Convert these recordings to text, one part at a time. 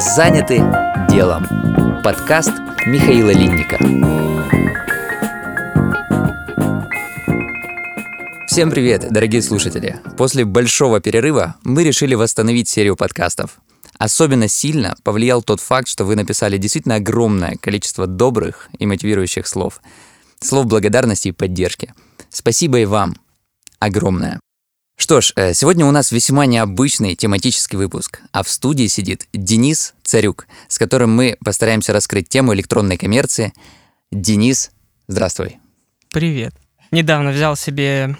Заняты делом. Подкаст Михаила Линника. Всем привет, дорогие слушатели! После большого перерыва мы решили восстановить серию подкастов. Особенно сильно повлиял тот факт, что вы написали действительно огромное количество добрых и мотивирующих слов. Слов благодарности и поддержки. Спасибо и вам. Огромное. Что ж, э, сегодня у нас весьма необычный тематический выпуск, а в студии сидит Денис Царюк, с которым мы постараемся раскрыть тему электронной коммерции. Денис, здравствуй. Привет. Недавно взял себе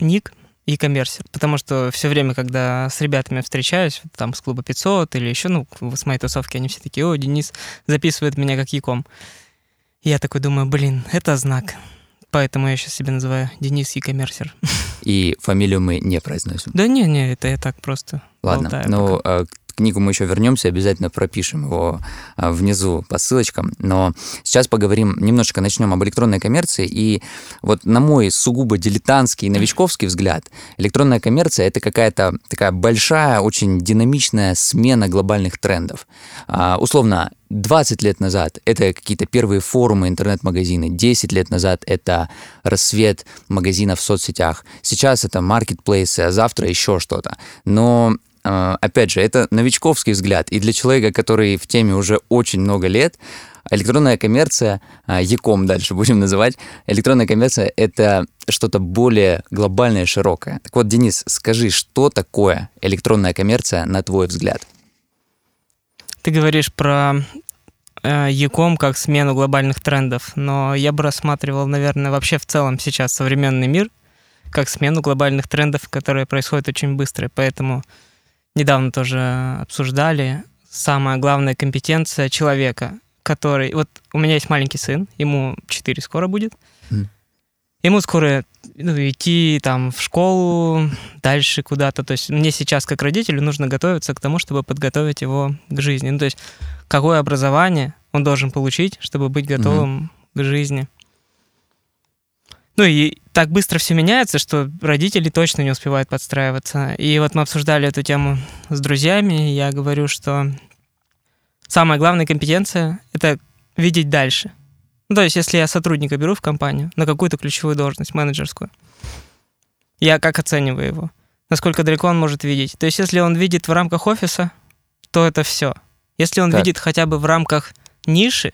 ник и коммерсер, потому что все время, когда с ребятами встречаюсь, там с клуба 500 или еще, ну, с моей тусовки, они все такие, о, Денис записывает меня как яком. Я такой думаю, блин, это знак. Поэтому я сейчас себя называю Денис Якомерсер. И фамилию мы не произносим. Да не, не, это я так просто. Ладно, ну а, к книгу мы еще вернемся, обязательно пропишем его а, внизу по ссылочкам. Но сейчас поговорим, немножечко начнем об электронной коммерции. И вот на мой сугубо дилетантский, новичковский взгляд, электронная коммерция это какая-то такая большая, очень динамичная смена глобальных трендов. А, условно, 20 лет назад это какие-то первые форумы, интернет-магазины. 10 лет назад это рассвет магазинов в соцсетях. Сейчас это маркетплейсы, а завтра еще что-то. Но опять же, это новичковский взгляд. И для человека, который в теме уже очень много лет, электронная коммерция, э, Яком дальше будем называть, электронная коммерция — это что-то более глобальное широкое. Так вот, Денис, скажи, что такое электронная коммерция на твой взгляд? Ты говоришь про э, Яком как смену глобальных трендов, но я бы рассматривал, наверное, вообще в целом сейчас современный мир как смену глобальных трендов, которые происходят очень быстро. Поэтому недавно тоже обсуждали самая главная компетенция человека, который... Вот у меня есть маленький сын, ему 4 скоро будет. Mm. Ему скоро ну, идти там в школу, дальше куда-то. То есть мне сейчас, как родителю, нужно готовиться к тому, чтобы подготовить его к жизни. Ну, то есть какое образование он должен получить, чтобы быть готовым mm к жизни. Ну и так быстро все меняется, что родители точно не успевают подстраиваться. И вот мы обсуждали эту тему с друзьями, и я говорю, что самая главная компетенция — это видеть дальше. Ну, то есть, если я сотрудника беру в компанию на какую-то ключевую должность, менеджерскую, я как оцениваю его? Насколько далеко он может видеть? То есть, если он видит в рамках офиса, то это все. Если он так. видит хотя бы в рамках ниши,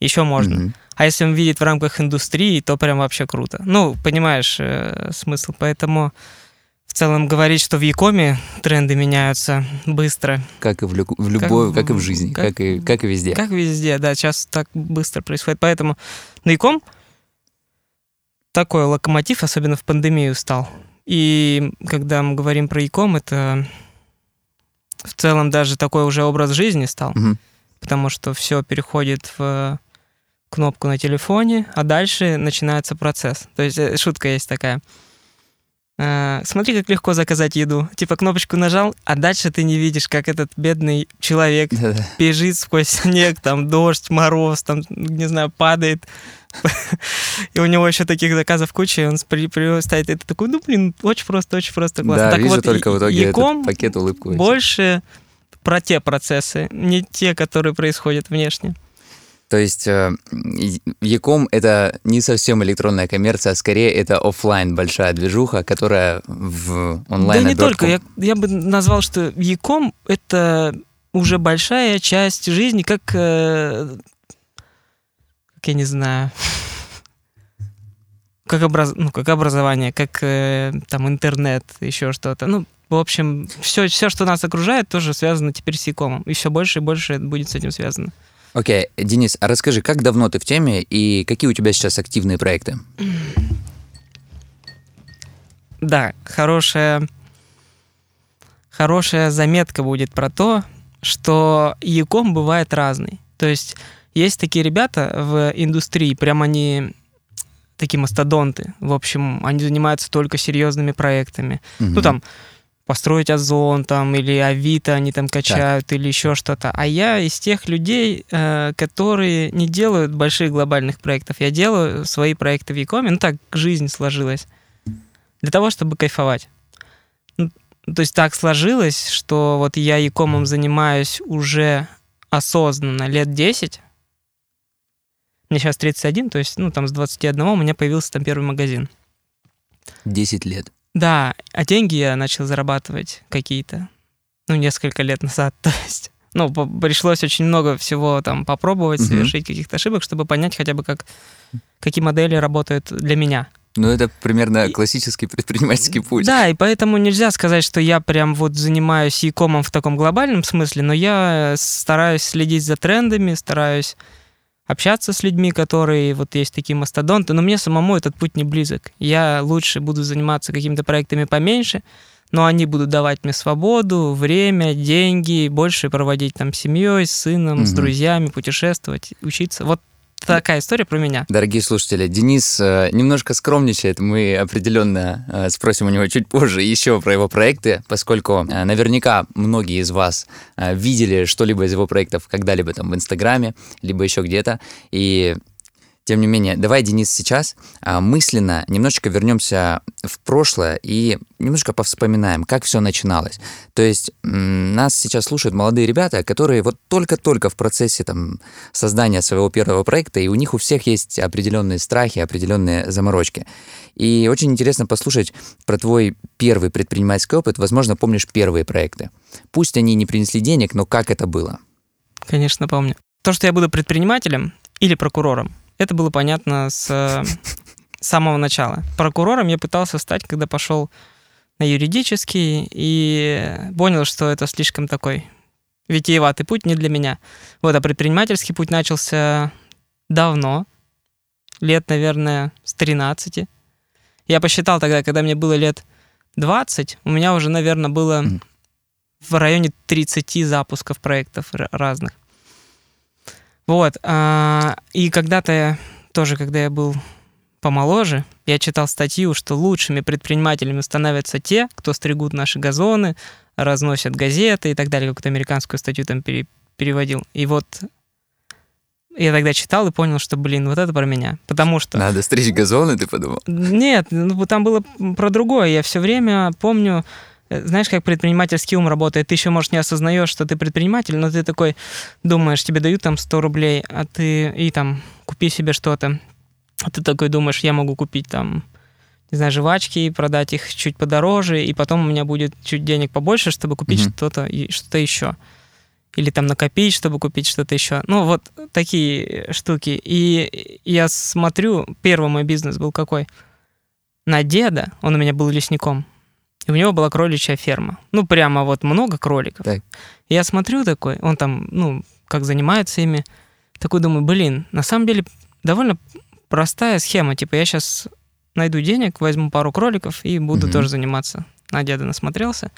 еще можно. Mm-hmm. А если он видит в рамках индустрии, то прям вообще круто. Ну, понимаешь э, смысл. Поэтому в целом говорить, что в Якоме тренды меняются быстро. Как и в, лю- в любой, как, как и в жизни, как, как, и, как и везде. Как везде, да, сейчас так быстро происходит. Поэтому на Яком такой локомотив, особенно в пандемию, стал. И когда мы говорим про Яком, это в целом даже такой уже образ жизни стал. Угу. Потому что все переходит в кнопку на телефоне, а дальше начинается процесс. То есть э, шутка есть такая – Э, смотри, как легко заказать еду. Типа кнопочку нажал, а дальше ты не видишь, как этот бедный человек бежит сквозь снег, там дождь, мороз, там, не знаю, падает. И у него еще таких заказов куча, и он ставит это такой, ну, блин, очень просто, очень просто, классно. Да, так вижу вот, только в итоге этот пакет улыбку. Больше про те процессы, не те, которые происходят внешне. То есть э, Яком это не совсем электронная коммерция, а скорее это офлайн большая движуха, которая в онлайн. Да не только. Я, я бы назвал, что Яком это уже большая часть жизни, как, э, как я не знаю, как, образ, ну, как образование, как э, там интернет, еще что-то. Ну, в общем, все, все, что нас окружает, тоже связано теперь с Якомом. И все больше и больше будет с этим связано. Окей, okay. Денис, а расскажи, как давно ты в теме и какие у тебя сейчас активные проекты? Да, хорошая, хорошая заметка будет про то, что Яком бывает разный. То есть есть такие ребята в индустрии, прям они такие мастодонты. В общем, они занимаются только серьезными проектами. Угу. Ну, там, построить Озон там или Авито они там качают так. или еще что-то. А я из тех людей, э, которые не делают больших глобальных проектов. Я делаю свои проекты в Якоме. Ну так жизнь сложилась. Для того, чтобы кайфовать. Ну, То есть так сложилось, что вот я якомом занимаюсь уже осознанно лет 10. Мне сейчас 31, то есть, ну, там с 21 у меня появился там первый магазин. 10 лет. Да, а деньги я начал зарабатывать какие-то, ну, несколько лет назад, то есть ну, пришлось очень много всего там попробовать, совершить угу. каких-то ошибок, чтобы понять хотя бы, как, какие модели работают для меня. Ну, это примерно классический предпринимательский путь. Да, и поэтому нельзя сказать, что я прям вот занимаюсь e-комом в таком глобальном смысле, но я стараюсь следить за трендами, стараюсь общаться с людьми, которые вот есть такие мастодонты, но мне самому этот путь не близок. Я лучше буду заниматься какими-то проектами поменьше, но они будут давать мне свободу, время, деньги, больше проводить там с семьей, с сыном, угу. с друзьями, путешествовать, учиться. Вот такая история про меня. Dорогие слушатели, Денис э, немножко скромничает. Мы определенно э, спросим у него чуть позже еще про его проекты, поскольку э, наверняка многие из вас видели что-либо из его проектов когда-либо там в Инстаграме, либо еще где-то. И тем не менее, давай, Денис, сейчас а, мысленно немножечко вернемся в прошлое и немножко повспоминаем, как все начиналось. То есть нас сейчас слушают молодые ребята, которые вот только-только в процессе там, создания своего первого проекта, и у них у всех есть определенные страхи, определенные заморочки. И очень интересно послушать про твой первый предпринимательский опыт. Возможно, помнишь первые проекты. Пусть они не принесли денег, но как это было? Конечно, помню. То, что я буду предпринимателем или прокурором, это было понятно с самого начала. Прокурором я пытался стать, когда пошел на юридический и понял, что это слишком такой витиеватый путь не для меня. Вот, а предпринимательский путь начался давно, лет, наверное, с 13. Я посчитал тогда, когда мне было лет 20, у меня уже, наверное, было в районе 30 запусков проектов разных. Вот. А, и когда-то, тоже когда я был помоложе, я читал статью, что лучшими предпринимателями становятся те, кто стригут наши газоны, разносят газеты и так далее. Какую-то американскую статью там пере, переводил. И вот я тогда читал и понял, что, блин, вот это про меня. Потому что... Надо стричь газоны, ты подумал? Нет, ну, там было про другое. Я все время помню знаешь, как предпринимательский ум работает. Ты еще, может, не осознаешь, что ты предприниматель, но ты такой думаешь, тебе дают там 100 рублей, а ты и там купи себе что-то. А ты такой думаешь, я могу купить там, не знаю, жвачки, и продать их чуть подороже, и потом у меня будет чуть денег побольше, чтобы купить mm-hmm. что-то что-то еще. Или там накопить, чтобы купить что-то еще. Ну, вот такие штуки. И я смотрю, первый мой бизнес был какой? На деда, он у меня был лесником, и у него была кроличья ферма. Ну, прямо вот много кроликов. Так. Я смотрю такой, он там, ну, как занимается ими. Такой думаю, блин, на самом деле довольно простая схема. Типа я сейчас найду денег, возьму пару кроликов и буду угу. тоже заниматься. На деда насмотрелся.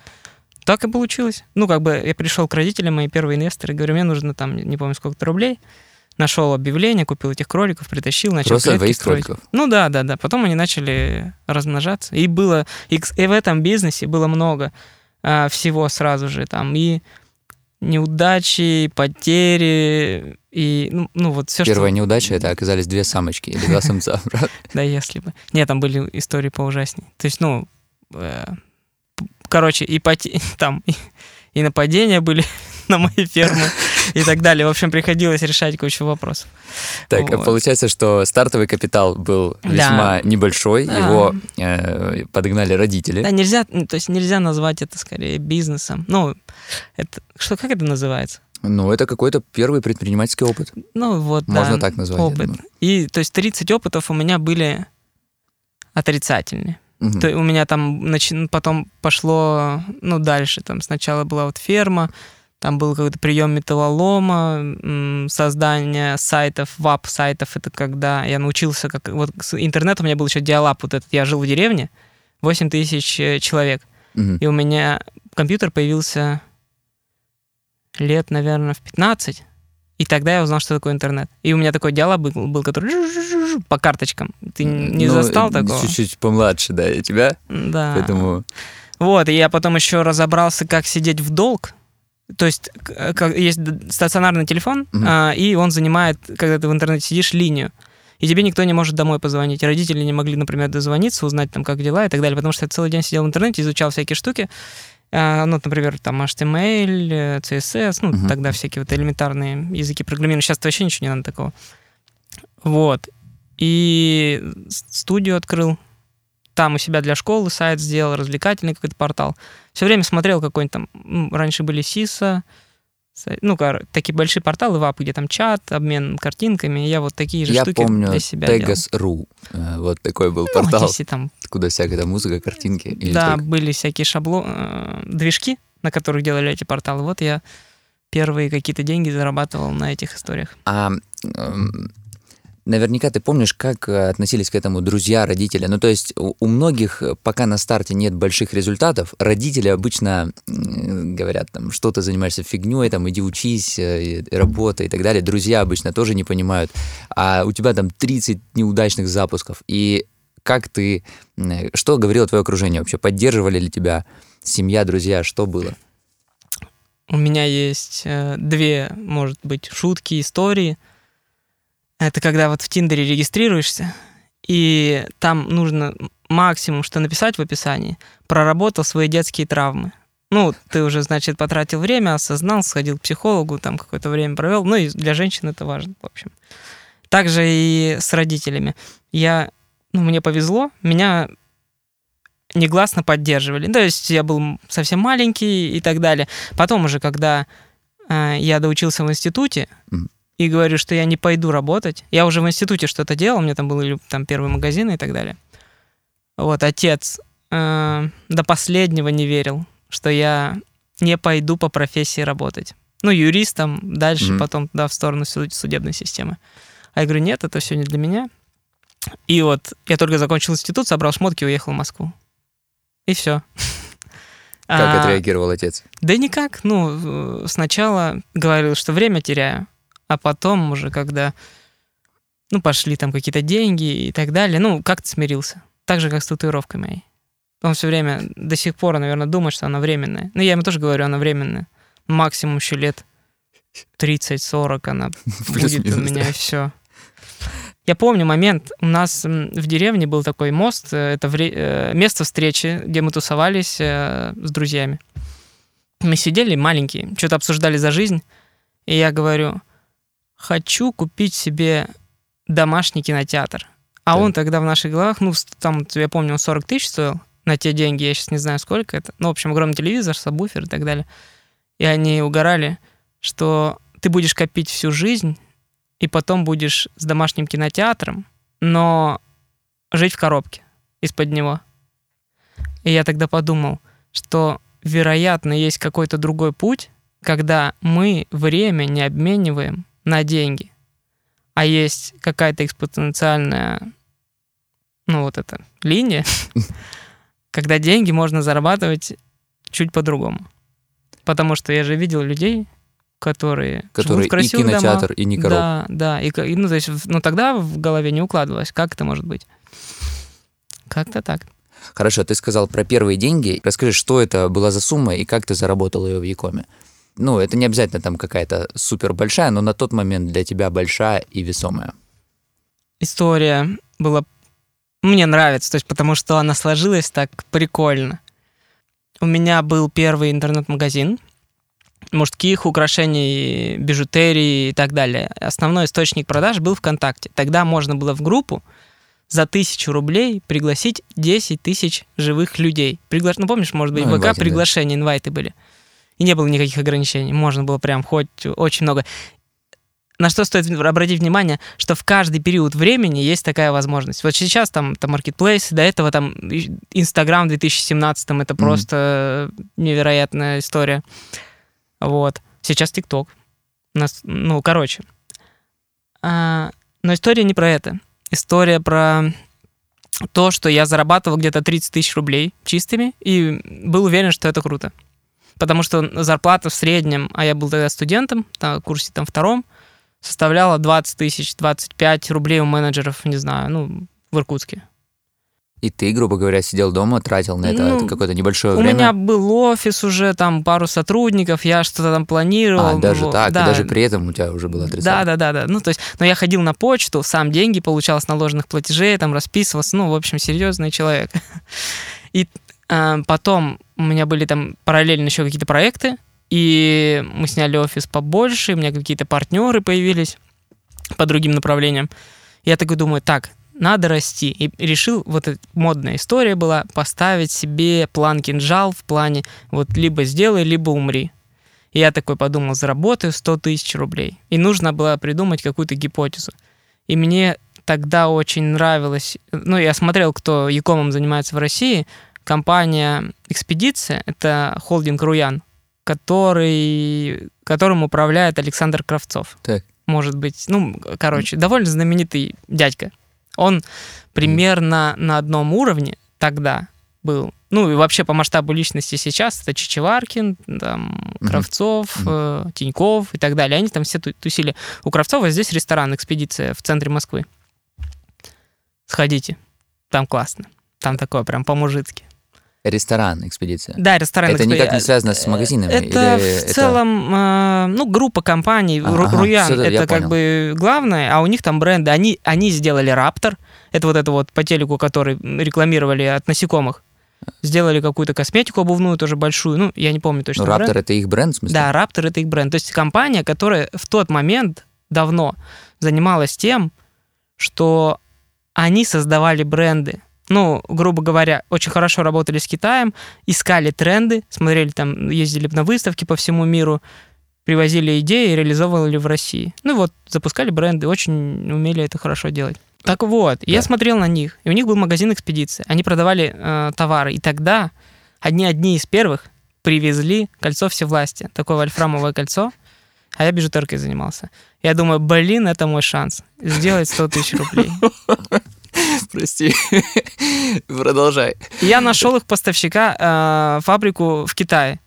Так и получилось. Ну, как бы я пришел к родителям, мои первые инвесторы, говорю, мне нужно там, не помню, сколько-то рублей нашел объявление, купил этих кроликов, притащил, начал Просто двоих строить. кроликов? Ну да, да, да. Потом они начали размножаться. И было, и, и в этом бизнесе было много а, всего сразу же. Там и неудачи, и потери, и ну, ну вот все, Первая что... неудача это оказались две самочки или два самца? Да, если бы. Нет, там были истории поужаснее. То есть, ну, э, короче, и там и нападения были на мои фермы и так далее. В общем, приходилось решать кучу вопросов. Так, вот. получается, что стартовый капитал был да. весьма небольшой, да. его э, подогнали родители. Да, нельзя, то есть нельзя назвать это скорее бизнесом. Ну, это, что, как это называется? Ну, это какой-то первый предпринимательский опыт. Ну, вот, Можно да, так назвать. Опыт. И, то есть, 30 опытов у меня были отрицательные. Угу. То, у меня там нач... потом пошло, ну, дальше. Там сначала была вот ферма, там был какой-то прием металлолома, создание сайтов, WAP-сайтов. Это когда я научился, как вот интернет у меня был еще dial-up вот этот. Я жил в деревне, 8 тысяч э, человек. Угу. И у меня компьютер появился лет, наверное, в 15. И тогда я узнал, что такое интернет. И у меня такой диалог был, был который по карточкам. Ты не ну, застал такого? Чуть-чуть помладше, да, я тебя. Да. Поэтому... Вот, и я потом еще разобрался, как сидеть в долг. То есть есть стационарный телефон, угу. а, и он занимает, когда ты в интернете сидишь, линию. И тебе никто не может домой позвонить. Родители не могли, например, дозвониться, узнать там, как дела и так далее, потому что я целый день сидел в интернете, изучал всякие штуки. А, ну, например, там HTML, CSS, ну, Мгм. тогда всякие вот элементарные языки программирования. Сейчас вообще ничего не надо такого. Вот. И студию открыл. Там у себя для школы сайт сделал, развлекательный какой-то портал. Все время смотрел какой-нибудь там... ну, раньше были Сиса, ну, такие большие порталы, ВАП, где там чат, обмен картинками. Я вот такие же Я штуки помню для себя делал. Tegas.ru. Э, Вот такой был Ну, портал, там куда всякая там музыка, картинки. или да, только- были всякие шаблоны, движки, на которых делали эти порталы. Вот я первые какие-то деньги зарабатывал на этих историях. А наверняка ты помнишь, как э, относились к этому друзья, родители. Ну, то есть у многих, э, пока на старте нет больших результатов, родители обычно говорят, там, что ты занимаешься фигней, там, иди учись, э, и работай и так далее. Друзья обычно тоже не понимают. А у тебя там 30 неудачных запусков. И как ты... Что говорило твое окружение вообще? Поддерживали ли тебя семья, друзья? Что было? У меня есть две, может быть, шутки, истории. Это когда вот в Тиндере регистрируешься, и там нужно максимум, что написать в описании, проработал свои детские травмы. Ну, ты уже, значит, потратил время, осознал, сходил к психологу, там какое-то время провел. Ну, и для женщин это важно, в общем. Также и с родителями. Я, ну, мне повезло, меня негласно поддерживали. То есть я был совсем маленький и так далее. Потом уже, когда э, я доучился в институте Мгм. И говорю, что я не пойду работать, я уже в институте что-то делал, у меня там были там первые магазины и так далее. Вот, отец э, до последнего не верил, что я не пойду по профессии работать. Ну, юристом, дальше Мгм. потом, да, в сторону суд- судебной системы. А я говорю, нет, это все не для меня. И вот я только закончил институт, собрал шмотки и уехал в Москву. И все. Как отреагировал отец? Да никак. Ну, сначала говорил, что время теряю, а потом уже, когда ну, пошли там какие-то деньги и так далее, ну, как-то смирился. Так же, как с татуировкой моей. Он все время до сих пор, наверное, думает, что она временная. Ну, я ему тоже говорю, она временная. Максимум еще лет 30-40 она будет у меня, все. Я помню момент, у нас в деревне был такой мост, э, это вре- э, место встречи, где мы тусовались э, с друзьями. Мы сидели маленькие, что-то обсуждали за жизнь, и я говорю, хочу купить себе домашний кинотеатр. А Так. он тогда в наших головах, ну, там, я помню, он 40 тысяч стоил на те деньги, я сейчас не знаю, сколько это. Ну, в общем, огромный телевизор, сабвуфер и так далее. И они угорали, что ты будешь копить всю жизнь, и потом будешь с домашним кинотеатром, но жить в коробке из-под него. И я тогда подумал, что, вероятно, есть какой-то другой путь, когда мы время не обмениваем на деньги, а есть какая-то экспоненциальная, ну вот эта линия, когда деньги можно зарабатывать чуть по-другому. Потому что я же видел людей, которые, живут Который в и красивых домах. кинотеатр, и не коробка. Да, да. И, и, ну, то есть, ну, тогда в голове не укладывалось. Как это может быть? Как-то так. Хорошо, ты сказал про первые деньги. Расскажи, что это была за сумма и как ты заработал ее в Якоме? Ну, это не обязательно там какая-то супер большая, но на тот момент для тебя большая и весомая. История была... Мне нравится, то есть потому что она сложилась так прикольно. У меня был первый интернет-магазин мужских украшений, бижутерии и так далее. Основной источник продаж был ВКонтакте. Тогда можно было в группу за тысячу рублей пригласить 10 тысяч живых людей. Пригла... Ну, помнишь, может быть, Ну, в инвайты, ВК да. приглашения, инвайты были. И не было никаких ограничений. Можно было прям хоть очень много. На что стоит обратить внимание, что в каждый период времени есть такая возможность. Вот сейчас там, там Marketplace, до этого там Инстаграм в 2017 это просто невероятная история. Вот. Сейчас ТикТок. Нас, ну, короче. А, но история не про это. История про то, что я зарабатывал где-то 30 тысяч рублей чистыми и был уверен, что это круто. Потому что зарплата в среднем, а я был тогда студентом, на курсе там втором, составляла 20 тысяч, 25 рублей у менеджеров, не знаю, ну, в Иркутске. И ты, грубо говоря, сидел дома, тратил на это, Ну, это какое-то небольшое У время. меня был офис уже, там пару сотрудников, я что-то там планировал. А, даже вот, так, да. и даже при этом у тебя уже было Да, отрицание. да, да, да. Ну, то есть, но я ходил на почту, сам деньги получал с наложенных платежей, там расписывался, ну, в общем, серьезный человек. И э, потом у меня были там параллельно еще какие-то проекты, и мы сняли офис побольше, у меня какие-то партнеры появились по другим направлениям. Я такой думаю, так, надо расти. И решил, вот эта модная история была, поставить себе план кинжал в плане вот либо сделай, либо умри. И я такой подумал, заработаю 100 тысяч рублей. И нужно было придумать какую-то гипотезу. И мне тогда очень нравилось, ну, я смотрел, кто Якомом занимается в России, компания «Экспедиция», это холдинг «Руян», который, которым управляет Александр Кравцов. Так. Может быть, ну, короче, довольно знаменитый дядька. Он примерно на одном уровне тогда был. Ну и вообще по масштабу личности сейчас это Чичеваркин, там, Кравцов, э, Тиньков и так далее. Они там все тусили. У Кравцова здесь ресторан «Экспедиция» в центре Москвы. Сходите, там классно. Там такое прям по-мужицки. Ресторан экспедиция. Да, ресторан Это экспедиция. никак не связано с магазинами? Это или в целом, э, ну, группа компаний, А, ага, Руян, я это как понял. бы главное, а у них там бренды. Они, они сделали Раптор, это вот это вот по телеку, который рекламировали от насекомых. Сделали какую-то косметику обувную, тоже большую, ну, я не помню точно Ну, бренд. Раптор это их бренд, в смысле? Да, Раптор это их бренд. То есть компания, которая в тот момент давно занималась тем, что они создавали бренды. Ну, грубо говоря, очень хорошо работали с Китаем, искали тренды, смотрели там, ездили на выставки по всему миру, привозили идеи и реализовывали в России. Ну вот, запускали бренды, очень умели это хорошо делать. Так вот, я Да. смотрел на них, и у них был магазин экспедиции. Они продавали э, товары, и тогда одни одни из первых привезли кольцо всевластия, такое вольфрамовое кольцо, а я бижутеркой занимался. Я думаю, блин, это мой шанс сделать 100 тысяч рублей. Прости. Продолжай. Я нашел их поставщика, э, фабрику в Китае.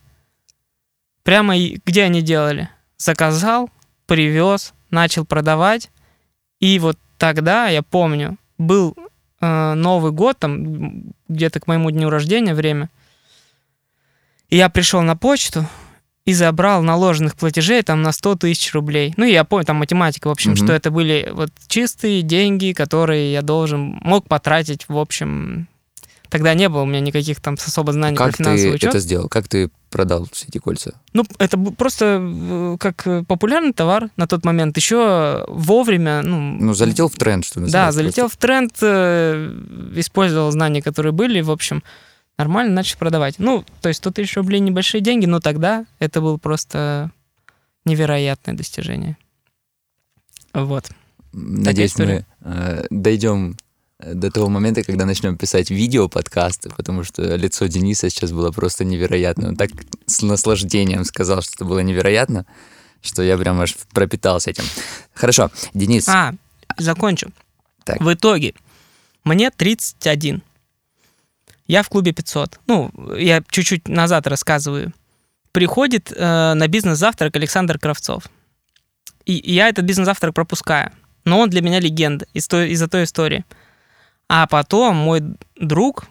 Прямо где они делали. Заказал, привез, начал продавать. И вот тогда, я помню, был э, Новый год, там где-то к моему дню рождения время. И я пришел на почту и забрал наложенных платежей там на 100 тысяч рублей. Ну, я помню, там математика, в общем, Мгм. что это были вот чистые деньги, которые я должен, мог потратить, в общем... Тогда не было у меня никаких там особо знаний Как про финансовый ты учет. это сделал? Как ты продал все эти кольца? Ну, это просто э, как э, популярный товар на тот момент. Еще вовремя, ну... Ну, залетел в тренд, что Да, называется. залетел в тренд, э, использовал знания, которые были, в общем, нормально начал продавать. Ну, то есть 100 тысяч рублей небольшие деньги, но тогда это было просто невероятное достижение. Вот. Надеюсь, мы э, дойдем до того момента, когда начнем писать видео-подкасты, потому что лицо Дениса сейчас было просто невероятно. Он так с наслаждением сказал, что это было невероятно, что я прям аж пропитался этим. Хорошо, Денис, А, закончу. Так. В итоге мне 31. Я в клубе 500. Ну, я чуть-чуть назад рассказываю. Приходит э, на бизнес-завтрак Александр Кравцов. И, и я этот бизнес-завтрак пропускаю. Но он для меня легенда из той, из-за той истории. А потом мой друг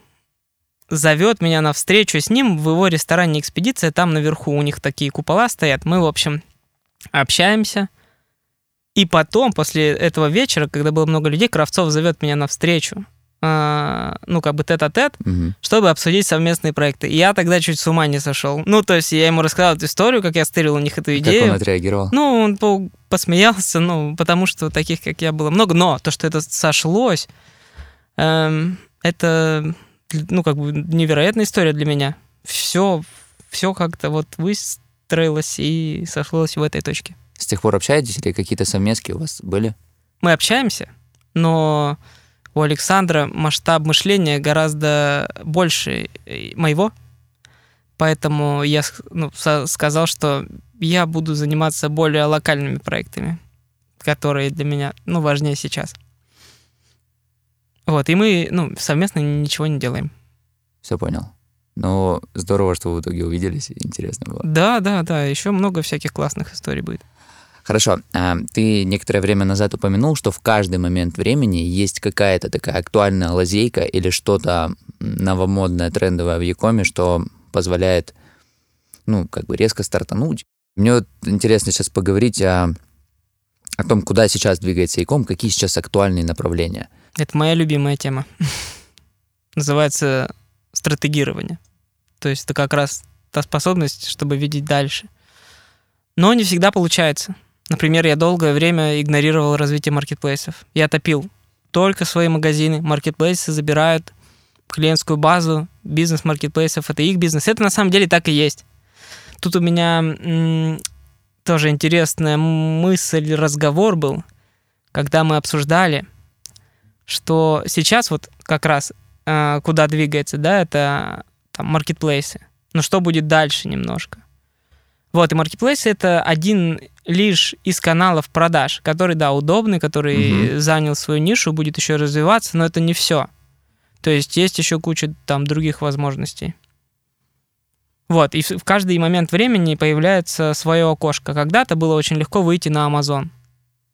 зовет меня на встречу с ним в его ресторане «Экспедиция». Там наверху у них такие купола стоят. Мы, в общем, общаемся. И потом, после этого вечера, когда было много людей, Кравцов зовет меня на встречу, ну, как бы тет-а-тет, Мгм. чтобы обсудить совместные проекты. И я тогда чуть с ума не сошел. Ну, то есть я ему рассказал эту историю, как я стырил у них эту как идею. он отреагировал? Ну, он по- посмеялся, ну, потому что таких, как я, было много. Но то, что это сошлось, эм, это, ну, как бы невероятная история для меня. Все, все как-то вот выстроилось и сошлось в этой точке. С тех пор общаетесь или какие-то совместки у вас были? Мы общаемся, но у Александра масштаб мышления гораздо больше э, моего. Поэтому я ну, сказал, что я буду заниматься более локальными проектами, которые для меня ну, важнее сейчас. Вот, и мы ну, совместно ничего не делаем. Все понял. Ну, здорово, что вы в итоге увиделись, интересно было. Да, да, да, еще много всяких классных историй будет. Хорошо, а, ты некоторое время назад упомянул, что в каждый момент времени есть какая-то такая актуальная лазейка или что-то новомодное, трендовое в Якоме, что позволяет, ну, как бы резко стартануть. Мне вот интересно сейчас поговорить о, о том, куда сейчас двигается Яком, какие сейчас актуальные направления. Это моя любимая тема. Называется стратегирование. То есть это как раз та способность, чтобы видеть дальше. Но не всегда получается. Например, я долгое время игнорировал развитие маркетплейсов. Я топил только свои магазины. Маркетплейсы забирают клиентскую базу, бизнес маркетплейсов, это их бизнес. Это на самом деле так и есть. Тут у меня м- тоже интересная мысль, разговор был, когда мы обсуждали, что сейчас вот как раз э, куда двигается, да, это там маркетплейсы. Но что будет дальше немножко? Вот, и маркетплейс это один лишь из каналов продаж, который, да, удобный, который угу. занял свою нишу, будет еще развиваться, но это не все. То есть есть еще куча там других возможностей. Вот, и в каждый момент времени появляется свое окошко. Когда-то было очень легко выйти на Amazon.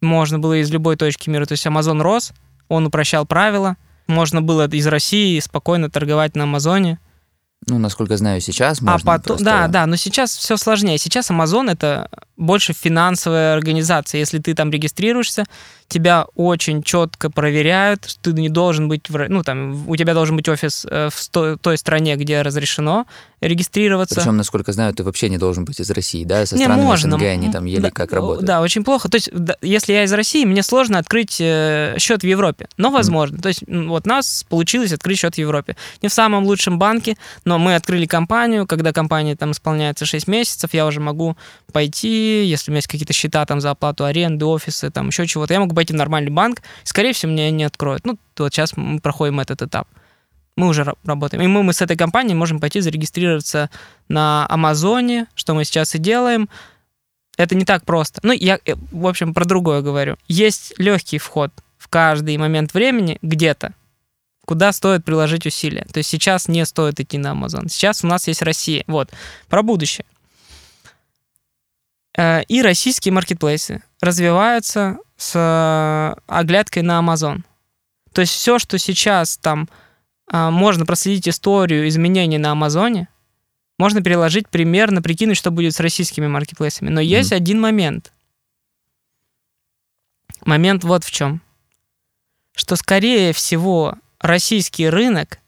Можно было из любой точки мира. То есть Amazon рос, он упрощал правила. Можно было из России спокойно торговать на Амазоне. Ну, насколько знаю, сейчас а можно. А потом, просто... Да, да, но сейчас все сложнее. Сейчас Amazon это больше финансовая организация. Если ты там регистрируешься, тебя очень четко проверяют, ты не должен быть, в, ну там, у тебя должен быть офис э, в той стране, где разрешено регистрироваться. Причем, насколько знаю, ты вообще не должен быть из России, да? Со не, странами можно. СНГ они там еле да, как работают. Да, очень плохо. То есть, если я из России, мне сложно открыть э, счет в Европе, но возможно. Mm. То есть, вот нас получилось открыть счет в Европе. Не в самом лучшем банке, но мы открыли компанию, когда компания там исполняется 6 месяцев, я уже могу пойти, если у меня есть какие-то счета там за оплату аренды, офисы, там еще чего-то, я могу пойти в нормальный банк, скорее всего, мне не откроют. Ну, вот сейчас мы проходим этот этап. Мы уже работаем. И мы, мы с этой компанией можем пойти зарегистрироваться на Амазоне, что мы сейчас и делаем. Это не так просто. Ну, я, э, в общем, про другое говорю. Есть легкий вход в каждый момент времени где-то, куда стоит приложить усилия. То есть сейчас не стоит идти на Amazon. Сейчас у нас есть Россия. Вот. Про будущее. Э, и российские маркетплейсы развиваются с э, оглядкой на Amazon. То есть все, что сейчас там э, можно проследить историю изменений на Амазоне, можно переложить примерно, прикинуть, что будет с российскими маркетплейсами. Но есть mm. один момент. Момент вот в чем. Что, скорее всего, российский рынок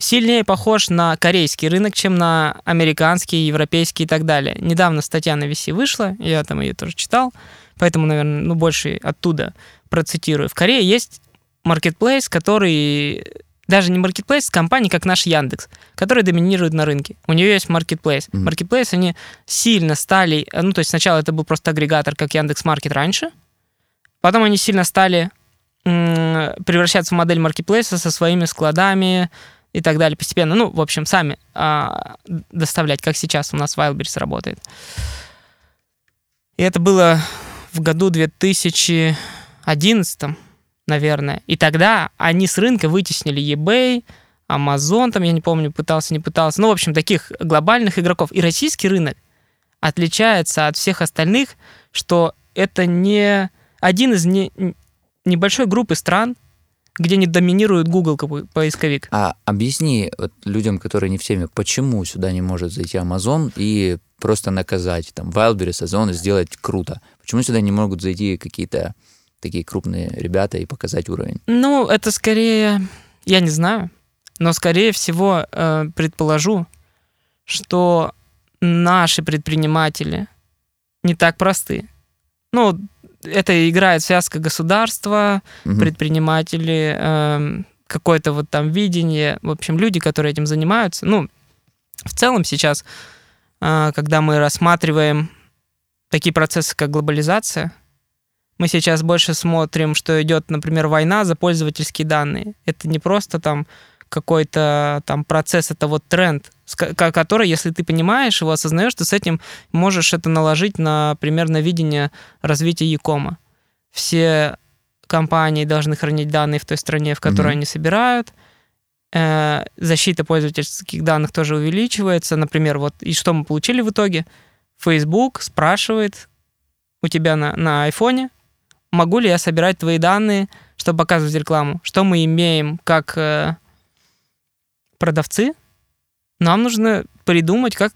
сильнее похож на корейский рынок, чем на американский, европейский и так далее. Недавно статья на VC вышла, я там ее тоже читал, поэтому, наверное, ну, больше оттуда процитирую. В Корее есть маркетплейс, который даже не маркетплейс, а компания, как наш Яндекс, который доминирует на рынке. У нее есть маркетплейс. Mm-hmm. Маркетплейс, они сильно стали, ну, то есть сначала это был просто агрегатор, как Яндекс Маркет раньше, потом они сильно стали м- превращаться в модель маркетплейса со своими складами, и так далее постепенно. Ну, в общем, сами а, доставлять, как сейчас у нас Wildberries работает. И это было в году 2011, наверное. И тогда они с рынка вытеснили eBay, Amazon, там, я не помню, пытался, не пытался. Ну, в общем, таких глобальных игроков. И российский рынок отличается от всех остальных, что это не один из не, небольшой группы стран, где не доминирует Google как поисковик. А объясни вот, людям, которые не в теме, почему сюда не может зайти Amazon и просто наказать там Wildberries, Озон и сделать круто? Почему сюда не могут зайти какие-то такие крупные ребята и показать уровень? Ну, это скорее, я не знаю, но скорее всего э, предположу, что наши предприниматели не так просты. Ну, это играет связка государства, угу. предприниматели, э, какое-то вот там видение, в общем, люди, которые этим занимаются. Ну, в целом сейчас, э, когда мы рассматриваем такие процессы, как глобализация, мы сейчас больше смотрим, что идет, например, война за пользовательские данные. Это не просто там какой-то там процесс, это вот тренд, который, если ты понимаешь его, осознаешь, ты с этим можешь это наложить на примерно видение развития Якома. Все компании должны хранить данные в той стране, в которой mm-hmm. они собирают. Э, защита пользовательских данных тоже увеличивается. Например, вот и что мы получили в итоге? Facebook спрашивает у тебя на, на айфоне, могу ли я собирать твои данные, чтобы показывать рекламу. Что мы имеем как э, продавцы, нам нужно придумать, как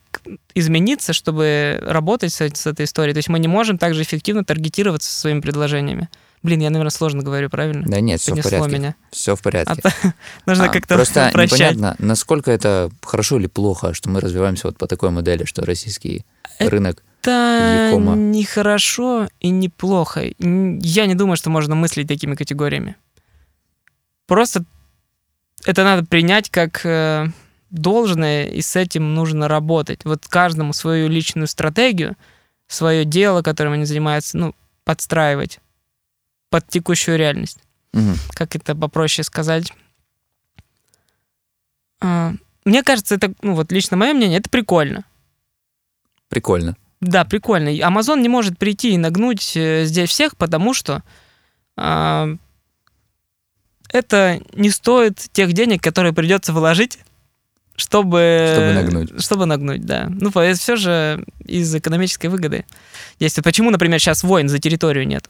измениться, чтобы работать с, с этой историей. То есть мы не можем также эффективно таргетироваться своими предложениями. Блин, я, наверное, сложно говорю, правильно? Да нет, все в порядке. меня. Все в порядке. А то нужно А, как-то Просто прощать. непонятно, насколько это хорошо или плохо, что мы развиваемся вот по такой модели, что российский Это рынок... Это не хорошо и не плохо. Я не думаю, что можно мыслить такими категориями. Просто это надо принять как э, должное, и с этим нужно работать. Вот каждому свою личную стратегию, свое дело, которым они занимаются, ну, подстраивать под текущую реальность. Мгм. Как это попроще сказать? А, Мне кажется, это, ну вот лично мое мнение, это прикольно. Прикольно. Да, прикольно. Amazon не может прийти и нагнуть э, здесь всех, потому что а, это не стоит тех денег, которые придется вложить, чтобы... Чтобы нагнуть. Чтобы нагнуть, да. Ну, это все же из экономической выгоды. Если почему, например, сейчас войн за территорию нет?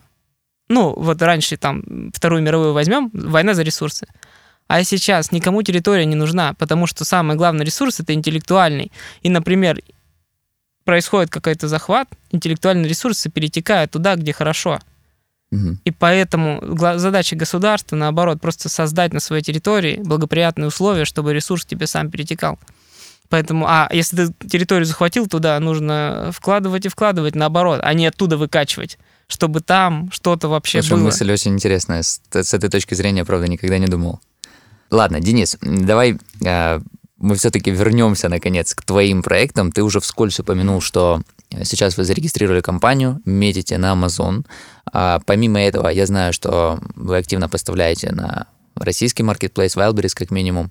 Ну, вот раньше там Вторую мировую возьмем, война за ресурсы. А сейчас никому территория не нужна, потому что самый главный ресурс это интеллектуальный. И, например, происходит какой-то захват, интеллектуальные ресурсы перетекают туда, где хорошо. И поэтому задача государства, наоборот, просто создать на своей территории благоприятные условия, чтобы ресурс тебе сам перетекал. Поэтому, а если ты территорию захватил, туда нужно вкладывать и вкладывать, наоборот, а не оттуда выкачивать, чтобы там что-то вообще Слушай, было. мысль очень интересная. С, с этой точки зрения, правда, никогда не думал. Ладно, Денис, давай э, мы все-таки вернемся, наконец, к твоим проектам. Ты уже вскользь упомянул, что сейчас вы зарегистрировали компанию, метите на Amazon. А помимо этого, я знаю, что вы активно поставляете на российский маркетплейс, Wildberries как минимум.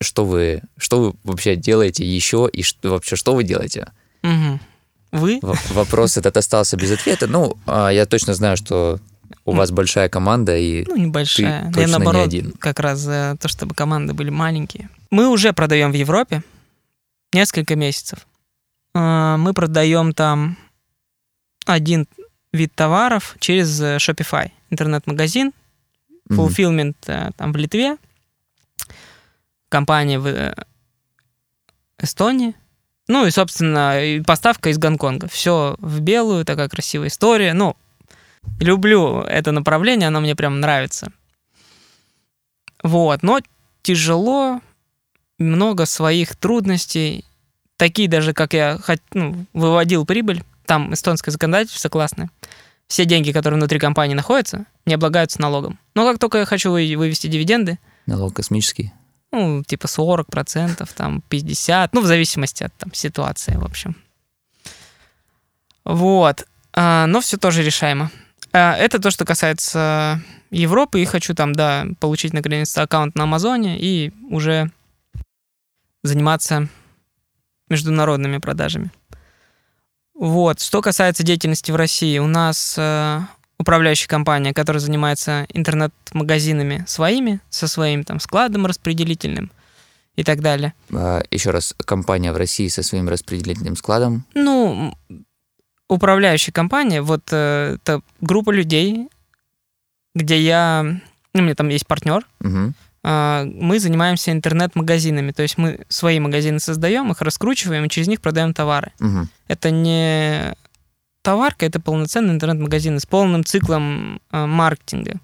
Что вы, что вы вообще делаете еще и что, вообще что вы делаете? Мгм. Вы? В- Вопрос этот остался без ответа. Ну, а, я точно знаю, что у вас большая команда, и Ну, небольшая. точно Я не наоборот, один. как раз за то, чтобы команды были маленькие. Мы уже продаем в Европе несколько месяцев. А, Мы продаем там один вид товаров через э, Shopify, интернет-магазин, fulfillment э, там в Литве, компания в э, Эстонии. Ну и, собственно, и поставка из Гонконга. Все в белую, такая красивая история. Ну, люблю это направление, оно мне прям нравится. Вот, но тяжело, много своих трудностей, такие даже, как я ну, выводил прибыль, там эстонское законодательство классное. Все деньги, которые внутри компании находятся, не облагаются налогом. Но как только я хочу вы- вывести дивиденды, налог космический. ну, типа 40%, там 50%, ну, в зависимости от там, ситуации, в общем. Вот. А, но все тоже решаемо. А, это то, что касается Европы, и хочу там, да, получить наконец-то аккаунт на Амазоне и уже заниматься международными продажами. Вот. Что касается деятельности в России, у нас э, управляющая компания, которая занимается интернет-магазинами своими, со своим там складом распределительным и так далее. А, Еще раз, компания в России со своим распределительным складом. Ну, управляющая компания, вот э, это группа людей, где я, ну, у меня там есть партнер, Мгм. А, мы занимаемся интернет-магазинами, то есть мы свои магазины создаем, их раскручиваем и через них продаем товары. Мгм. Это не товарка, это полноценный интернет-магазин с полным циклом э, маркетинга.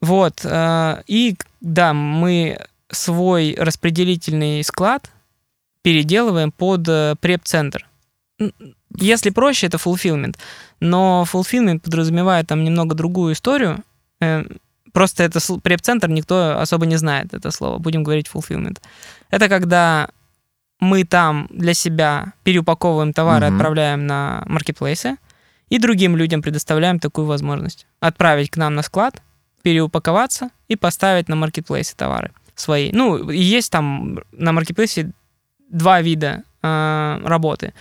Вот. э, и да, мы свой распределительный склад переделываем под э, преп-центр. Если проще, это fulfillment. Но fulfillment подразумевает там немного другую историю. Просто это преп-центр никто особо не знает это слово. Будем говорить fulfillment. Это когда мы там для себя переупаковываем товары, Мгм. отправляем на маркетплейсы, и другим людям предоставляем такую возможность. Отправить к нам на склад, переупаковаться и поставить на маркетплейсы товары свои. Ну, есть там на маркетплейсе два вида э, работы.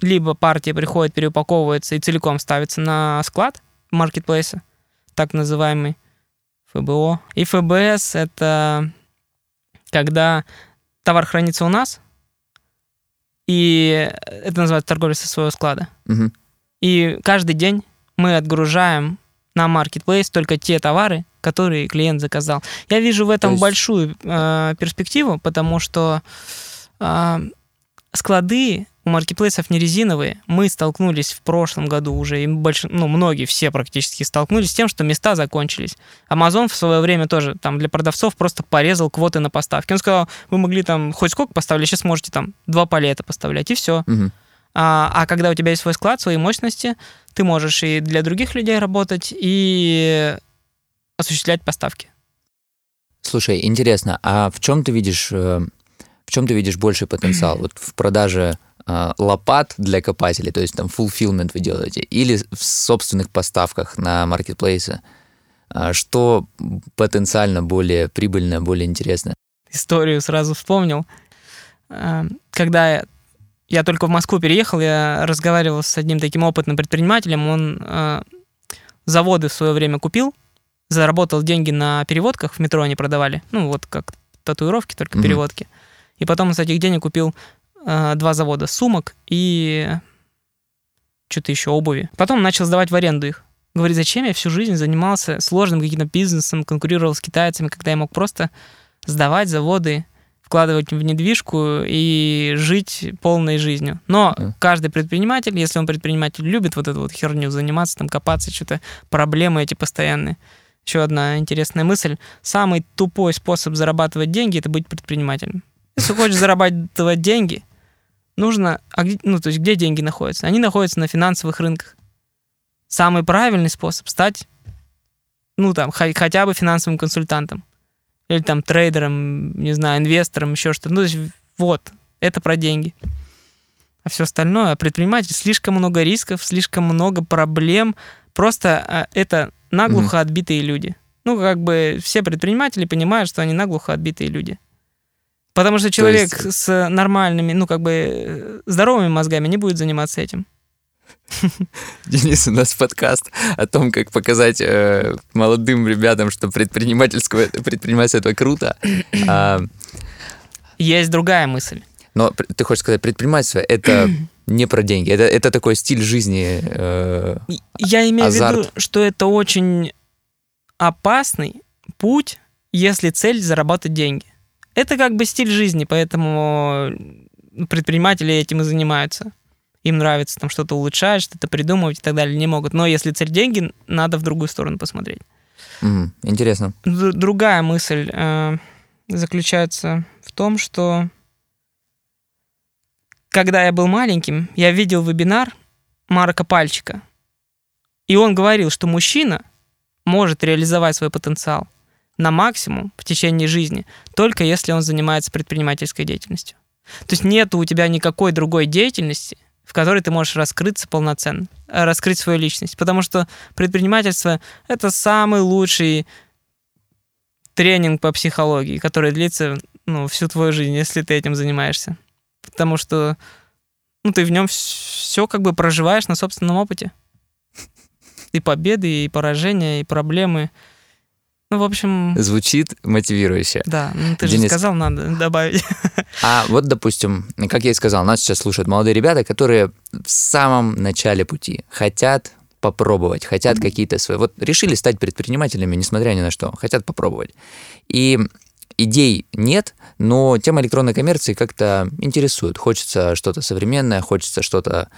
Либо партия приходит, переупаковывается и целиком ставится на склад маркетплейса, так называемый ФБО. И ФБС — это когда товар хранится у нас, и это называется торговля со своего склада. Мгм. И каждый день мы отгружаем на маркетплейс только те товары, которые клиент заказал. Я вижу в этом есть- большую э, перспективу, потому что э, склады у маркетплейсов не резиновые. Мы столкнулись в прошлом году уже, и больш... ну, многие, все практически столкнулись с тем, что места закончились. Amazon в свое время тоже там для продавцов просто порезал квоты на поставки. Он сказал, вы могли там хоть сколько поставили, сейчас можете там два палета поставлять, и все. Мгм. А, а когда у тебя есть свой склад, свои мощности, ты можешь и для других людей работать, и осуществлять поставки. Слушай, интересно, а в чем ты видишь, э, в чем ты видишь больший потенциал? Вот в продаже лопат для копателей, то есть там fulfillment вы делаете, или в собственных поставках на маркетплейсы? А Что потенциально более прибыльно, более интересно? историю сразу вспомнил. Э, Когда я, только в Москву переехал, я разговаривал с одним таким опытным предпринимателем. Он э, заводы в свое время купил, заработал деньги на переводках, в метро они продавали. Ну, вот как татуировки, только Мгм. переводки. И потом с этих денег купил э, два завода сумок и что-то еще обуви. Потом начал сдавать в аренду их. Говорит, зачем я всю жизнь занимался сложным каким-то бизнесом, конкурировал с китайцами, когда я мог просто сдавать заводы, вкладывать в недвижку и жить полной жизнью. Но Да. каждый предприниматель, если он предприниматель, любит вот эту вот херню заниматься, там копаться, что-то проблемы эти постоянные. Еще одна интересная мысль. Самый тупой способ зарабатывать деньги – это быть предпринимателем. Если хочешь зарабатывать деньги, нужно... А ну, то есть где деньги находятся? Они находятся на финансовых рынках. Самый правильный способ – стать, ну, там, хо- хотя бы финансовым консультантом. Или там трейдером, не знаю, инвестором, еще что-то. Ну, то есть вот, это про деньги. А все остальное, а предприниматель, слишком много рисков, слишком много проблем. Просто а, это наглухо отбитые люди. Ну, как бы все предприниматели понимают, что они наглухо отбитые люди. Потому что человек есть- с нормальными, ну, как бы э, здоровыми мозгами не будет заниматься этим. Денис, у нас подкаст о том, как показать э, молодым ребятам, что предпринимательское, предпринимательство это круто. А, Есть другая мысль. но ты хочешь сказать, предпринимательство это не про деньги, это, это такой стиль жизни. э, Я имею в виду, Азарт. что это очень опасный путь, если цель заработать деньги. Это как бы стиль жизни, поэтому предприниматели этим и занимаются. Им нравится там что-то улучшать, что-то придумывать и так далее. Не могут. Но если цель деньги, надо в другую сторону посмотреть. мгм, интересно. Другая мысль э, заключается в том, что когда я был маленьким, я видел вебинар Марка Пальчика. И он говорил, что мужчина может реализовать свой потенциал на максимум в течение жизни, только если он занимается предпринимательской деятельностью. То есть нет у тебя никакой другой деятельности, в которой ты можешь раскрыться полноценно, э, раскрыть свою личность. Потому что предпринимательство — это самый лучший тренинг по психологии, который длится ну, всю твою жизнь, если ты этим занимаешься. Потому что ну, ты в нем все как бы проживаешь на собственном опыте. И победы, и поражения, и проблемы. Ну, в общем, Звучит мотивирующе. да, ну, ты же Денис. сказал, надо добавить. А вот, допустим, как я и сказал, нас сейчас слушают молодые ребята, которые в самом начале пути хотят попробовать, хотят какие-то свои... Вот решили стать предпринимателями, несмотря ни на что, хотят попробовать. И идей нет, но тема электронной коммерции как-то интересует. Хочется что-то современное, хочется что-то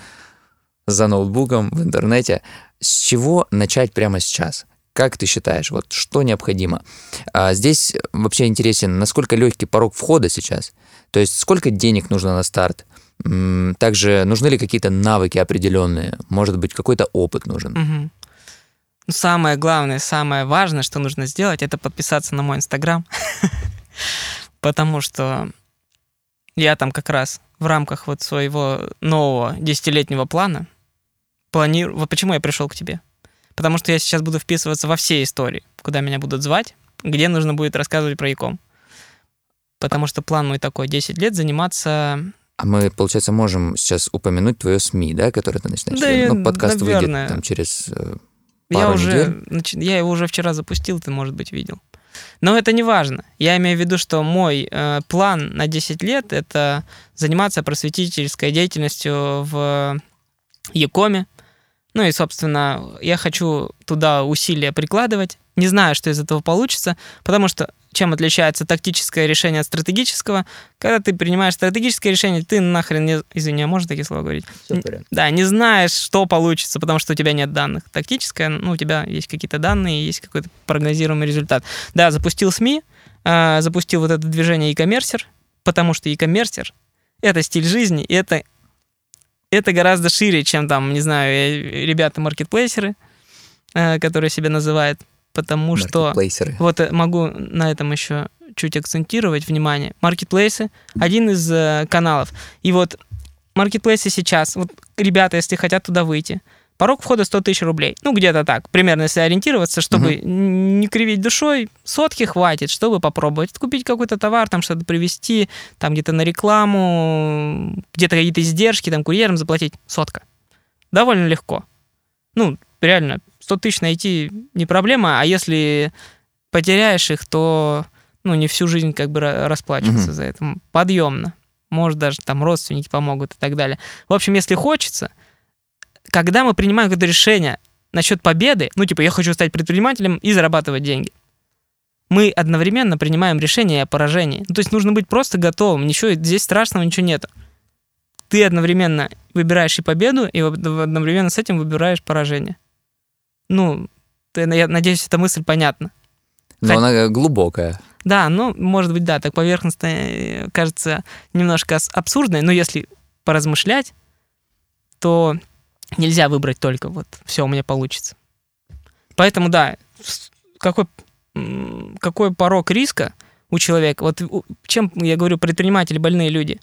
за ноутбуком в интернете. С чего начать прямо сейчас? Как ты считаешь, вот что необходимо? А здесь вообще интересен, насколько легкий порог входа сейчас. То есть сколько денег нужно на старт? Также нужны ли какие-то навыки определенные? Может быть, какой-то опыт нужен? Ну, Самое главное, самое важное, что нужно сделать, это подписаться на мой инстаграм. Потому что я там как раз в рамках вот своего нового десятилетнего плана планирую... Вот почему я пришел к тебе. Потому что я сейчас буду вписываться во все истории, куда меня будут звать, где нужно будет рассказывать про Яком. Потому что план мой такой, 10 лет заниматься... А мы, получается, можем сейчас упомянуть твое СМИ, да, которое ты начинаешь? Да, ну, подкаст наверное. выйдет там через... э, Я пару уже, недель? я его уже вчера запустил, ты, может быть, видел. Но это не важно. Я имею в виду, что мой э, план на 10 лет это заниматься просветительской деятельностью в Якоме. Ну и, собственно, я хочу туда усилия прикладывать. Не знаю, что из этого получится, потому что чем отличается тактическое решение от стратегического. Когда ты принимаешь стратегическое решение, ты нахрен не... Извини, а можно такие слова говорить? Все Да, не знаешь, что получится, потому что у тебя нет данных. Тактическое, ну, у тебя есть какие-то данные, есть какой-то прогнозируемый результат. Да, запустил СМИ, э, запустил вот это движение e-commerce, потому что e-commerce — это стиль жизни, и это, это гораздо шире, чем там, не знаю, ребята-маркетплейсеры, э, которые себя называют потому что вот э, могу на этом еще чуть акцентировать внимание. Маркетплейсы один из э, каналов. И вот маркетплейсы сейчас, вот ребята, если хотят туда выйти, порог входа 100 тысяч рублей. Ну, где-то так, примерно, если ориентироваться, чтобы uh-huh. не кривить душой, сотки хватит, чтобы попробовать купить какой-то товар, там что-то привезти, там где-то на рекламу, где-то какие-то издержки, там курьерам заплатить. Сотка. Довольно легко. Ну, реально, 100 тысяч найти не проблема, а если потеряешь их, то ну, не всю жизнь как бы расплачиваться угу. за это. Подъемно. Может, даже там родственники помогут и так далее. В общем, если хочется, когда мы принимаем какое-то решение насчет победы, ну, типа, я хочу стать предпринимателем и зарабатывать деньги, мы одновременно принимаем решение о поражении. Ну, то есть нужно быть просто готовым. Ничего, здесь страшного ничего нет. Ты одновременно выбираешь и победу, и одновременно с этим выбираешь поражение. Ну, я надеюсь, эта мысль понятна. Но Хоть... она глубокая. Да, ну, может быть, да, так поверхностно э, кажется немножко абсурдной, но если поразмышлять, то нельзя выбрать только вот все у меня получится. Поэтому, да, какой, какой порог риска у человека, вот чем я говорю предприниматели, больные люди,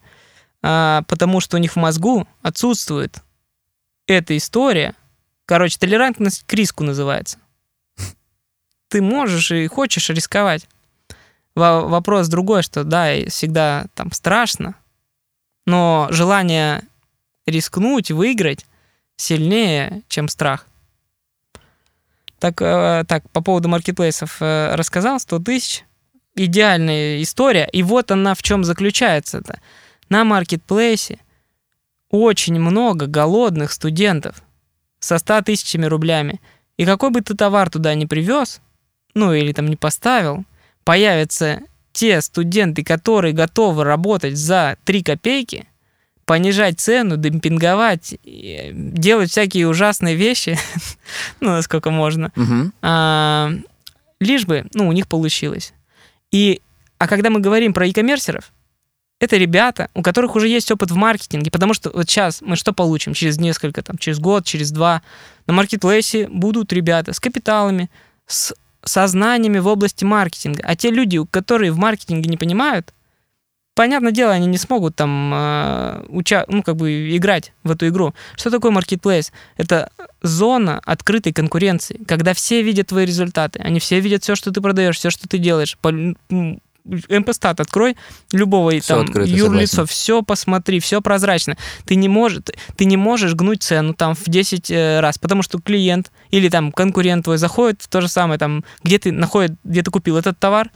а, потому что у них в мозгу отсутствует эта история Короче, толерантность к риску называется. Ты можешь и хочешь рисковать. Вопрос другой, что да, всегда там страшно, но желание рискнуть, выиграть сильнее, чем страх. Так, э, так по поводу маркетплейсов э, рассказал, 100 тысяч. Идеальная история. И вот она в чем заключается-то. На маркетплейсе очень много голодных студентов со 100 тысячами рублями. И какой бы ты товар туда не привез, ну или там не поставил, появятся те студенты, которые готовы работать за 3 копейки, понижать цену, демпинговать, делать всякие ужасные вещи, ну, насколько можно, угу. а, лишь бы, ну, у них получилось. И, а когда мы говорим про e-коммерсеров, это ребята, у которых уже есть опыт в маркетинге, потому что вот сейчас мы что получим через несколько, там, через год, через два, на маркетплейсе будут ребята с капиталами, с сознаниями в области маркетинга. А те люди, которые в маркетинге не понимают, понятное дело, они не смогут там э, уча ну, как бы играть в эту игру. Что такое маркетплейс? Это зона открытой конкуренции, когда все видят твои результаты, они все видят все, что ты продаешь, все, что ты делаешь, МП-стат открой, любого все там юрлицо, все посмотри, все прозрачно. Ты не, можешь, ты не можешь гнуть цену там в 10 э, раз, потому что клиент или там конкурент твой заходит в то же самое, там, где ты находит, где ты купил этот товар,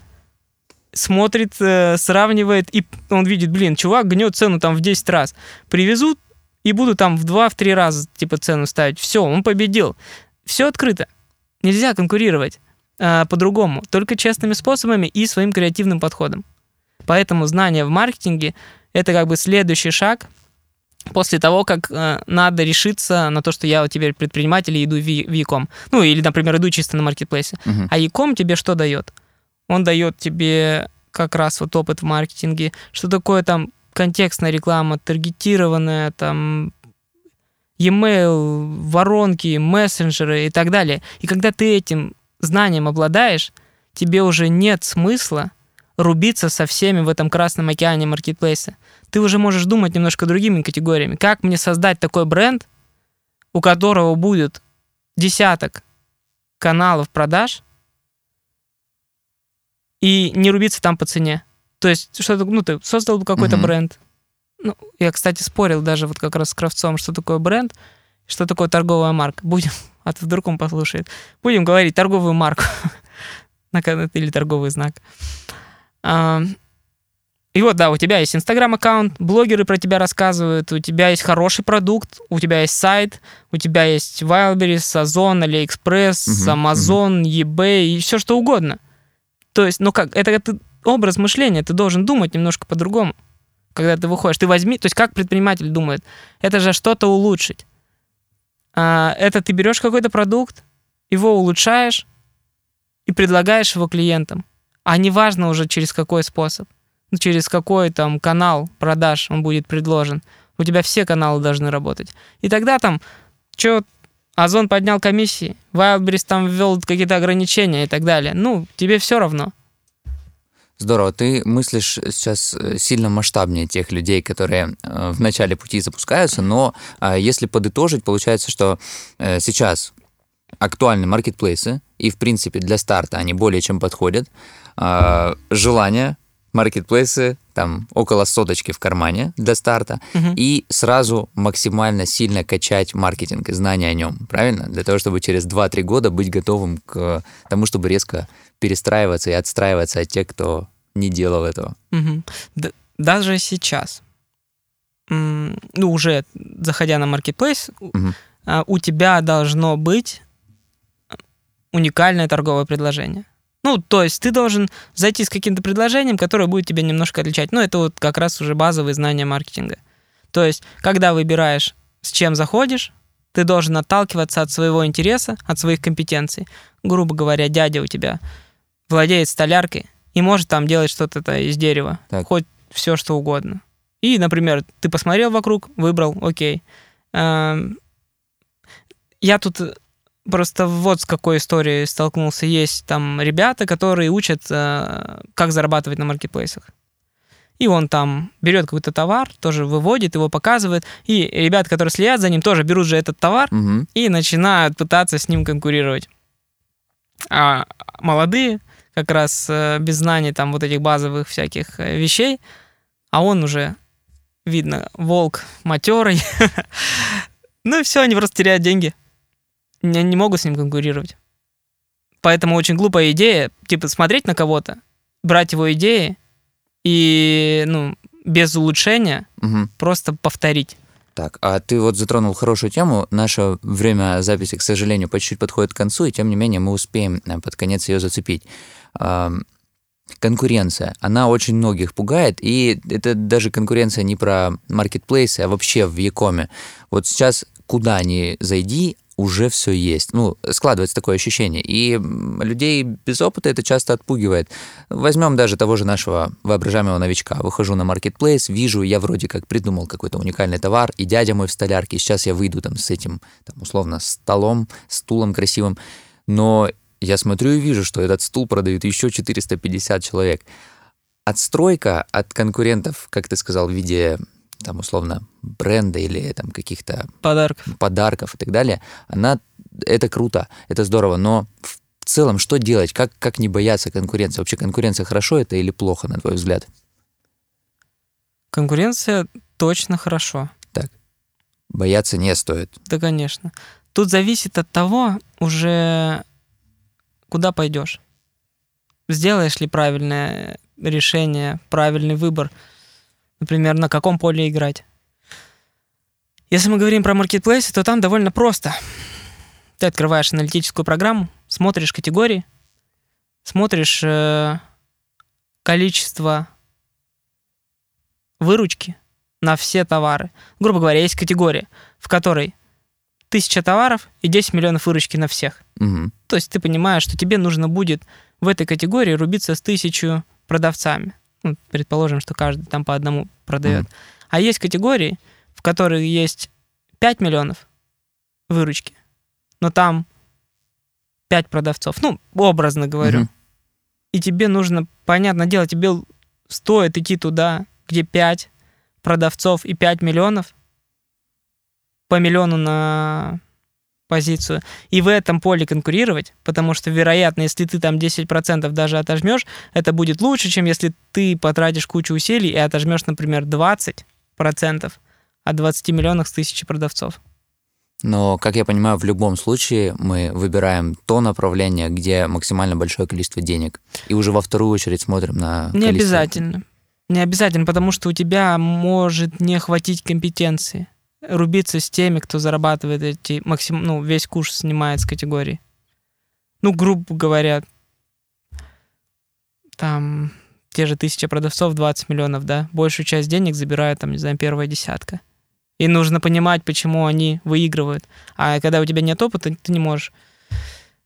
смотрит, э, сравнивает, и он видит, блин, чувак гнет цену там в 10 раз. Привезут и буду там в 2-3 раза типа цену ставить. Все, он победил. Все открыто. Нельзя конкурировать э, по-другому, только честными способами и своим креативным подходом. Поэтому знание в маркетинге – это как бы следующий шаг после того, как э, надо решиться на то, что я вот теперь предприниматель и иду в e-com. Ну, или, например, иду чисто на маркетплейсе. Uh-huh. А e-com тебе что дает? Он дает тебе как раз вот опыт в маркетинге, что такое там контекстная реклама, таргетированная, там e-mail, воронки, мессенджеры и так далее. И когда ты этим знанием обладаешь, тебе уже нет смысла рубиться со всеми в этом красном океане маркетплейса. Ты уже можешь думать немножко другими категориями. Как мне создать такой бренд, у которого будет десяток каналов продаж, и не рубиться там по цене. То есть, что ну, ты создал какой-то uh-huh. бренд. Ну, я, кстати, спорил даже вот как раз с Кравцом, что такое бренд, что такое торговая марка. Будем а то вдруг он послушает. Будем говорить торговую марку или торговый знак. И вот, да, у тебя есть инстаграм-аккаунт, блогеры про тебя рассказывают, у тебя есть хороший продукт, у тебя есть сайт, у тебя есть Wildberries, Озон, AliExpress, uh-huh, Amazon, uh-huh. eBay и все что угодно. То есть, ну как, это, это образ мышления, ты должен думать немножко по-другому, когда ты выходишь. Ты возьми, то есть как предприниматель думает, это же что-то улучшить. А, это ты берешь какой-то продукт, его улучшаешь и предлагаешь его клиентам. А неважно уже через какой способ, ну, через какой там канал продаж он будет предложен. У тебя все каналы должны работать. И тогда там, что Озон поднял комиссии, Wildberries там ввел какие-то ограничения и так далее. Ну, тебе все равно. Здорово. Ты мыслишь сейчас э, сильно масштабнее тех людей, которые э, в начале пути запускаются, но а, если подытожить, получается, что э, сейчас актуальны маркетплейсы, и, в принципе, для старта они более чем подходят. А, желание маркетплейсы, там около соточки в кармане для старта, угу. и сразу максимально сильно качать маркетинг и знания о нем, правильно? Для того, чтобы через 2-3 года быть готовым к тому, чтобы резко перестраиваться и отстраиваться от тех, кто не делал этого. Угу. Даже сейчас, ну, уже заходя на маркетплейс, угу. у тебя должно быть уникальное торговое предложение. Ну, то есть ты должен зайти с каким-то предложением, которое будет тебя немножко отличать. Ну, это вот как раз уже базовые знания маркетинга. То есть, когда выбираешь, с чем заходишь, ты должен отталкиваться от своего интереса, от своих компетенций. Грубо говоря, дядя у тебя владеет столяркой и может там делать что-то из дерева, так. хоть все что угодно. И, например, ты посмотрел вокруг, выбрал, окей. Эм, я тут Просто вот с какой историей столкнулся. Есть там ребята, которые учат, э, как зарабатывать на маркетплейсах. И он там берет какой-то товар, тоже выводит, его показывает. И ребята, которые следят за ним, тоже берут же этот товар угу. и начинают пытаться с ним конкурировать. А молодые, как раз э, без знаний там вот этих базовых всяких э, вещей, а он уже, видно, волк матерый. Ну и все, они просто теряют деньги не, не могут с ним конкурировать. Поэтому очень глупая идея, типа, смотреть на кого-то, брать его идеи и, ну, без улучшения угу. просто повторить. Так, а ты вот затронул хорошую тему. Наше время записи, к сожалению, по чуть-чуть подходит к концу, и тем не менее мы успеем э, под конец ее зацепить. Конкуренция, она очень многих пугает, и это даже конкуренция не про маркетплейсы, а вообще в Якоме. Вот сейчас куда ни зайди, уже все есть. Ну, складывается такое ощущение. И людей без опыта это часто отпугивает. Возьмем даже того же нашего воображаемого новичка. Выхожу на маркетплейс, вижу, я вроде как придумал какой-то уникальный товар, и дядя мой в столярке, сейчас я выйду там с этим, там, условно, столом, стулом красивым, но я смотрю и вижу, что этот стул продают еще 450 человек. Отстройка от конкурентов, как ты сказал, в виде там, условно, бренда или там каких-то подарков. подарков и так далее, она, это круто, это здорово, но в целом что делать? Как, как не бояться конкуренции? Вообще конкуренция хорошо это или плохо, на твой взгляд? Конкуренция точно хорошо. Так. Бояться не стоит. Да, конечно. Тут зависит от того уже, куда пойдешь. Сделаешь ли правильное решение, правильный выбор – Например, на каком поле играть. Если мы говорим про маркетплейсы, то там довольно просто. Ты открываешь аналитическую программу, смотришь категории, смотришь э, количество выручки на все товары. Грубо говоря, есть категория, в которой тысяча товаров и 10 миллионов выручки на всех. Угу. То есть ты понимаешь, что тебе нужно будет в этой категории рубиться с тысячу продавцами ну, предположим, что каждый там по одному продает. Mm. А есть категории, в которых есть 5 миллионов выручки, но там 5 продавцов. Ну, образно говорю. Mm-hmm. И тебе нужно, понятное дело, тебе стоит идти туда, где 5 продавцов и 5 миллионов, по миллиону на позицию, и в этом поле конкурировать, потому что, вероятно, если ты там 10% даже отожмешь, это будет лучше, чем если ты потратишь кучу усилий и отожмешь, например, 20% от 20 миллионов с тысячи продавцов. Но, как я понимаю, в любом случае мы выбираем то направление, где максимально большое количество денег. И уже во вторую очередь смотрим на Не количество... обязательно. Не обязательно, потому что у тебя может не хватить компетенции рубиться с теми, кто зарабатывает эти максим, ну, весь куш снимает с категории. Ну, грубо говоря, там те же тысяча продавцов, 20 миллионов, да, большую часть денег забирает, там, не знаю, первая десятка. И нужно понимать, почему они выигрывают. А когда у тебя нет опыта, ты не можешь.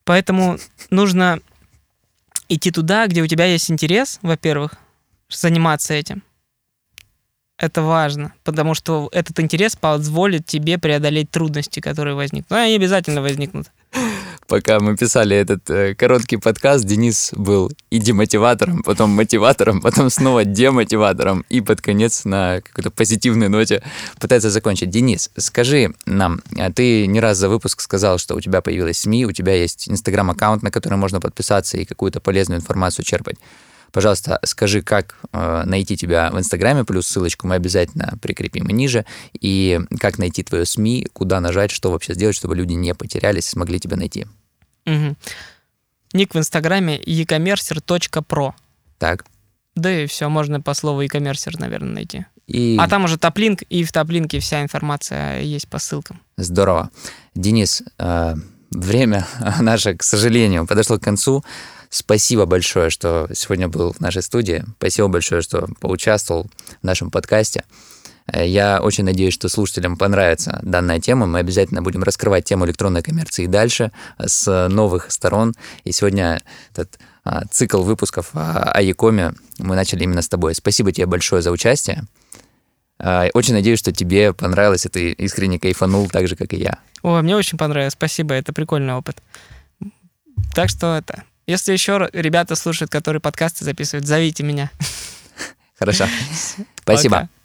Поэтому нужно идти туда, где у тебя есть интерес, во-первых, заниматься этим. Это важно, потому что этот интерес позволит тебе преодолеть трудности, которые возникнут. Ну, они обязательно возникнут пока мы писали этот э, короткий подкаст, Денис был и демотиватором, потом мотиватором, потом снова демотиватором, и под конец на какой-то позитивной ноте пытается закончить. Денис, скажи нам, а ты не раз за выпуск сказал, что у тебя появилась СМИ, у тебя есть инстаграм-аккаунт, на который можно подписаться и какую-то полезную информацию черпать. Пожалуйста, скажи, как э, найти тебя в Инстаграме, плюс ссылочку мы обязательно прикрепим ниже, и как найти твое СМИ, куда нажать, что вообще сделать, чтобы люди не потерялись и смогли тебя найти. Угу. Ник в Инстаграме e-commercer.pro. Так. Да и все, можно по слову e-commercer, наверное, найти. И... А там уже топлинк, и в топлинке вся информация есть по ссылкам. Здорово. Денис, э, время наше, к сожалению, подошло к концу. Спасибо большое, что сегодня был в нашей студии. Спасибо большое, что поучаствовал в нашем подкасте. Э, я очень надеюсь, что слушателям понравится данная тема. Мы обязательно будем раскрывать тему электронной коммерции дальше э, с новых сторон. И сегодня этот а, цикл выпусков о Якоме мы начали именно с тобой. Спасибо тебе большое за участие. А, очень надеюсь, что тебе понравилось, и ты искренне кайфанул так же, как и я. О, мне очень понравилось. Спасибо, это прикольный опыт. Так что это если еще ребята слушают, которые подкасты записывают, зовите меня. Хорошо. Спасибо. Пока.